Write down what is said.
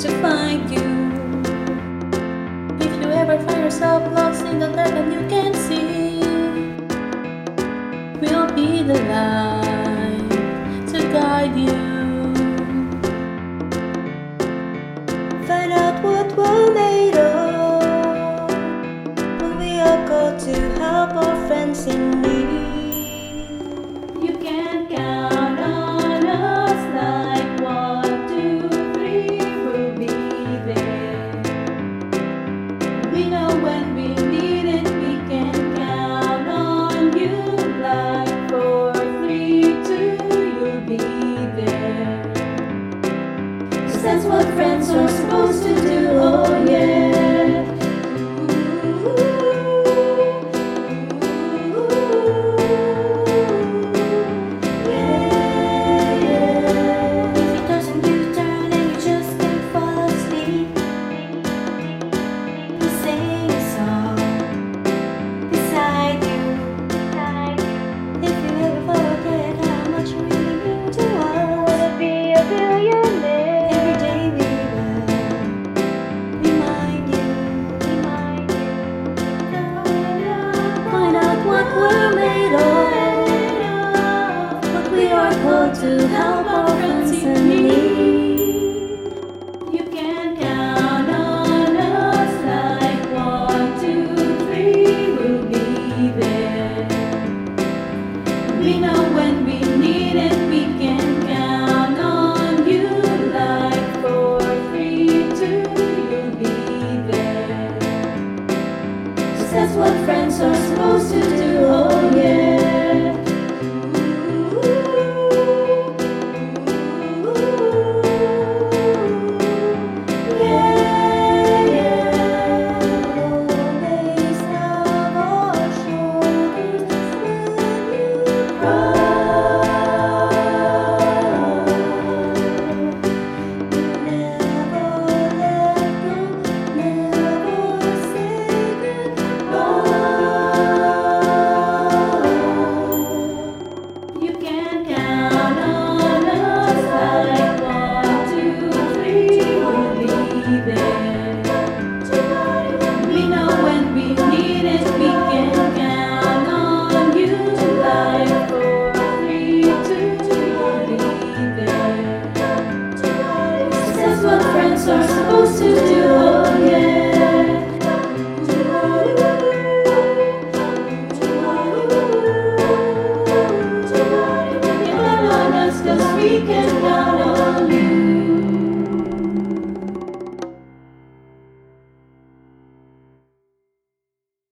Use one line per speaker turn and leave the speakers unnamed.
to find you. If you ever find yourself lost in the dark and you can't see, we'll be the light to guide you.
Find out what we're made of. When we are called to help our friends in need.
Friends are supposed to do,
What we are called to help our friends in need.
You can count on us like one, two, three, we'll be there. We know when we need it, we can count on you like four, three, two, you'll be there. 'Cause that's what friends are supposed to do, oh. Yeah,